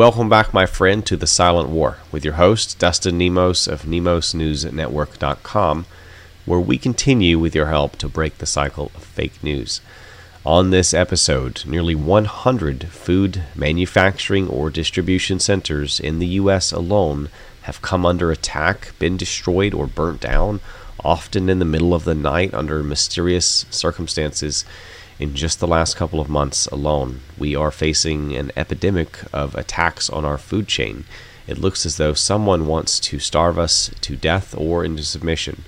Welcome back, my friend, to The Silent War with your host, Dustin Nemos of NemosNewsNetwork.com, where we continue with your help to break the cycle of fake news. On this episode, nearly 100 food manufacturing or distribution centers in the U.S. alone have come under attack, been destroyed, or burnt down, often in the middle of the night under mysterious circumstances in just the last couple of months alone, we are facing an epidemic of attacks on our food chain. It looks as though someone wants to starve us to death or into submission.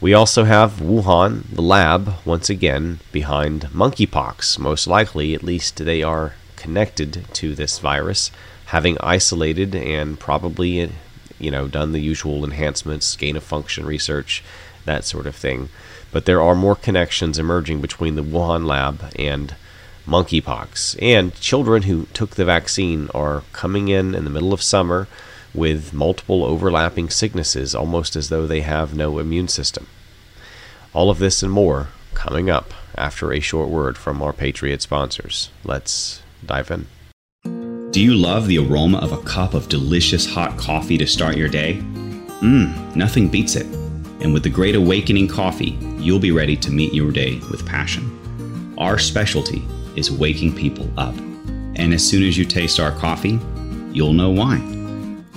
We also have Wuhan, the lab, once again behind monkeypox. Most likely, at least, they are connected to this virus, having isolated and probably, you know, done the usual enhancements, gain of function research, that sort of thing but there are more connections emerging between the Wuhan lab and monkeypox. And children who took the vaccine are coming in in the middle of summer with multiple overlapping sicknesses, almost as though they have no immune system. All of this and more coming up after a short word from our Patriot sponsors. Let's dive in. Do you love the aroma of a cup of delicious hot coffee to start your day? Mmm, nothing beats it. And with the Great Awakening coffee, you'll be ready to meet your day with passion. Our specialty is waking people up. And as soon as you taste our coffee, you'll know why.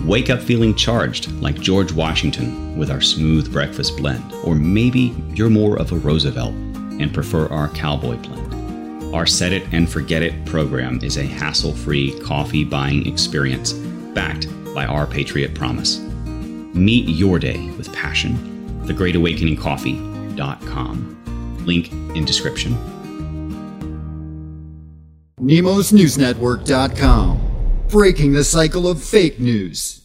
Wake up feeling charged like George Washington with our smooth breakfast blend. Or maybe you're more of a Roosevelt and prefer our cowboy blend. Our Set It and Forget It program is a hassle free coffee buying experience backed by our Patriot Promise. Meet your day with passion thegreatawakeningcoffee.com. Link in description. NemosNewsNetwork.com. Breaking the cycle of fake news.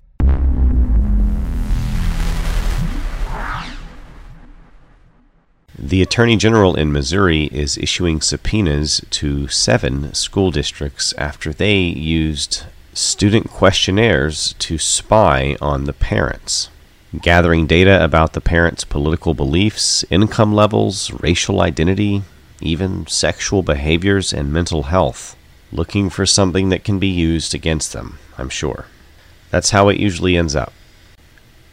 The Attorney General in Missouri is issuing subpoenas to seven school districts after they used student questionnaires to spy on the parents gathering data about the parents' political beliefs, income levels, racial identity, even sexual behaviors and mental health, looking for something that can be used against them, I'm sure. That's how it usually ends up.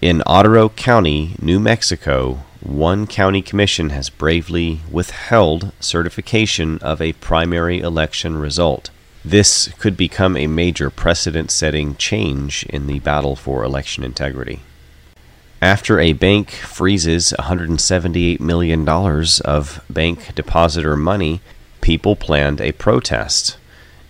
In Otero County, New Mexico, one county commission has bravely withheld certification of a primary election result. This could become a major precedent setting change in the battle for election integrity. After a bank freezes $178 million of bank depositor money, people planned a protest.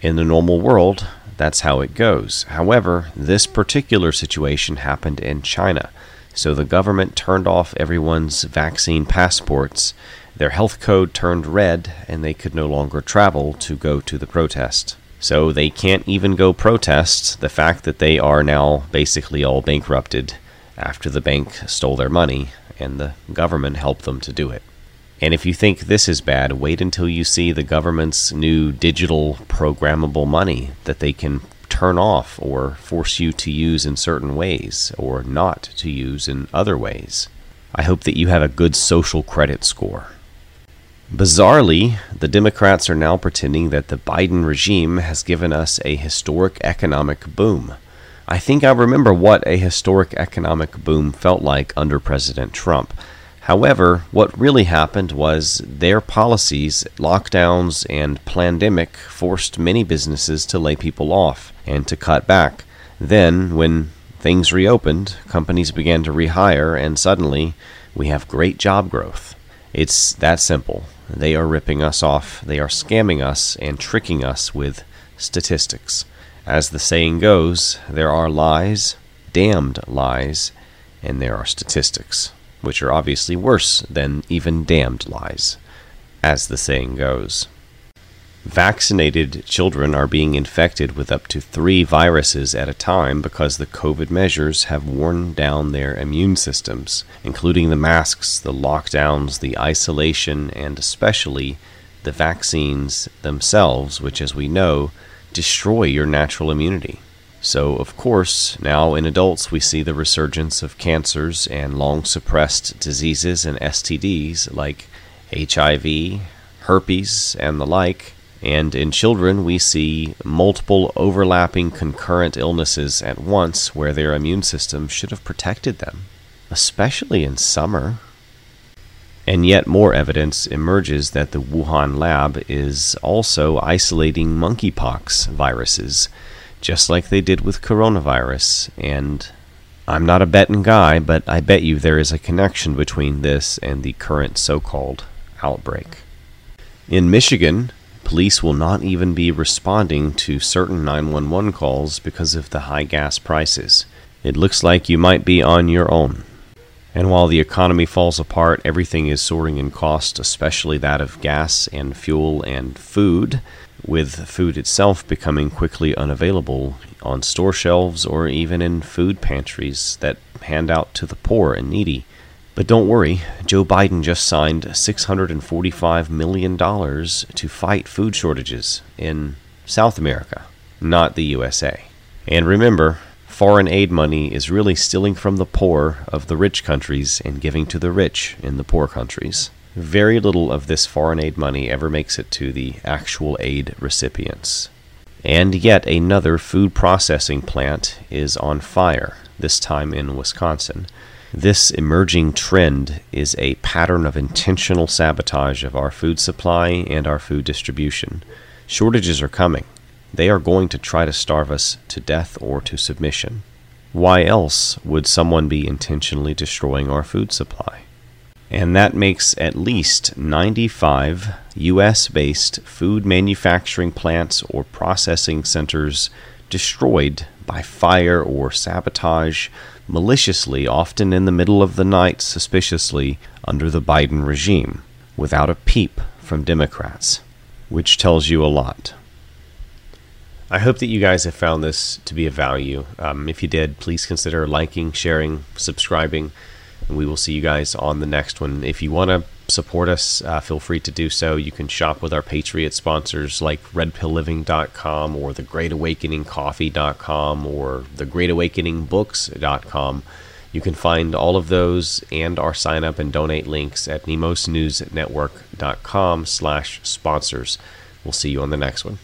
In the normal world, that's how it goes. However, this particular situation happened in China, so the government turned off everyone's vaccine passports. Their health code turned red, and they could no longer travel to go to the protest. So they can't even go protest the fact that they are now basically all bankrupted after the bank stole their money and the government helped them to do it. And if you think this is bad, wait until you see the government's new digital programmable money that they can turn off or force you to use in certain ways or not to use in other ways. I hope that you have a good social credit score. Bizarrely, the Democrats are now pretending that the Biden regime has given us a historic economic boom. I think I remember what a historic economic boom felt like under President Trump. However, what really happened was their policies, lockdowns, and pandemic forced many businesses to lay people off and to cut back. Then, when things reopened, companies began to rehire, and suddenly we have great job growth. It's that simple. They are ripping us off, they are scamming us, and tricking us with statistics. As the saying goes, there are lies, damned lies, and there are statistics, which are obviously worse than even damned lies, as the saying goes. Vaccinated children are being infected with up to three viruses at a time because the COVID measures have worn down their immune systems, including the masks, the lockdowns, the isolation, and especially the vaccines themselves, which, as we know, destroy your natural immunity. So, of course, now in adults we see the resurgence of cancers and long suppressed diseases and STDs like HIV, herpes, and the like. And in children, we see multiple overlapping concurrent illnesses at once where their immune system should have protected them, especially in summer. And yet, more evidence emerges that the Wuhan lab is also isolating monkeypox viruses, just like they did with coronavirus. And I'm not a betting guy, but I bet you there is a connection between this and the current so called outbreak. In Michigan, police will not even be responding to certain 911 calls because of the high gas prices. It looks like you might be on your own. And while the economy falls apart, everything is soaring in cost, especially that of gas and fuel and food, with food itself becoming quickly unavailable on store shelves or even in food pantries that hand out to the poor and needy. But don't worry, Joe Biden just signed $645 million to fight food shortages in South America, not the USA. And remember, foreign aid money is really stealing from the poor of the rich countries and giving to the rich in the poor countries. Very little of this foreign aid money ever makes it to the actual aid recipients. And yet another food processing plant is on fire, this time in Wisconsin. This emerging trend is a pattern of intentional sabotage of our food supply and our food distribution. Shortages are coming. They are going to try to starve us to death or to submission. Why else would someone be intentionally destroying our food supply? And that makes at least 95 US based food manufacturing plants or processing centers destroyed by fire or sabotage, maliciously, often in the middle of the night, suspiciously, under the Biden regime, without a peep from Democrats, which tells you a lot. I hope that you guys have found this to be of value. Um, if you did, please consider liking, sharing, subscribing, and we will see you guys on the next one. If you want to support us, uh, feel free to do so. You can shop with our Patriot sponsors like redpillliving.com or thegreatawakeningcoffee.com or thegreatawakeningbooks.com. You can find all of those and our sign up and donate links at nemosnewsnetwork.com slash sponsors. We'll see you on the next one.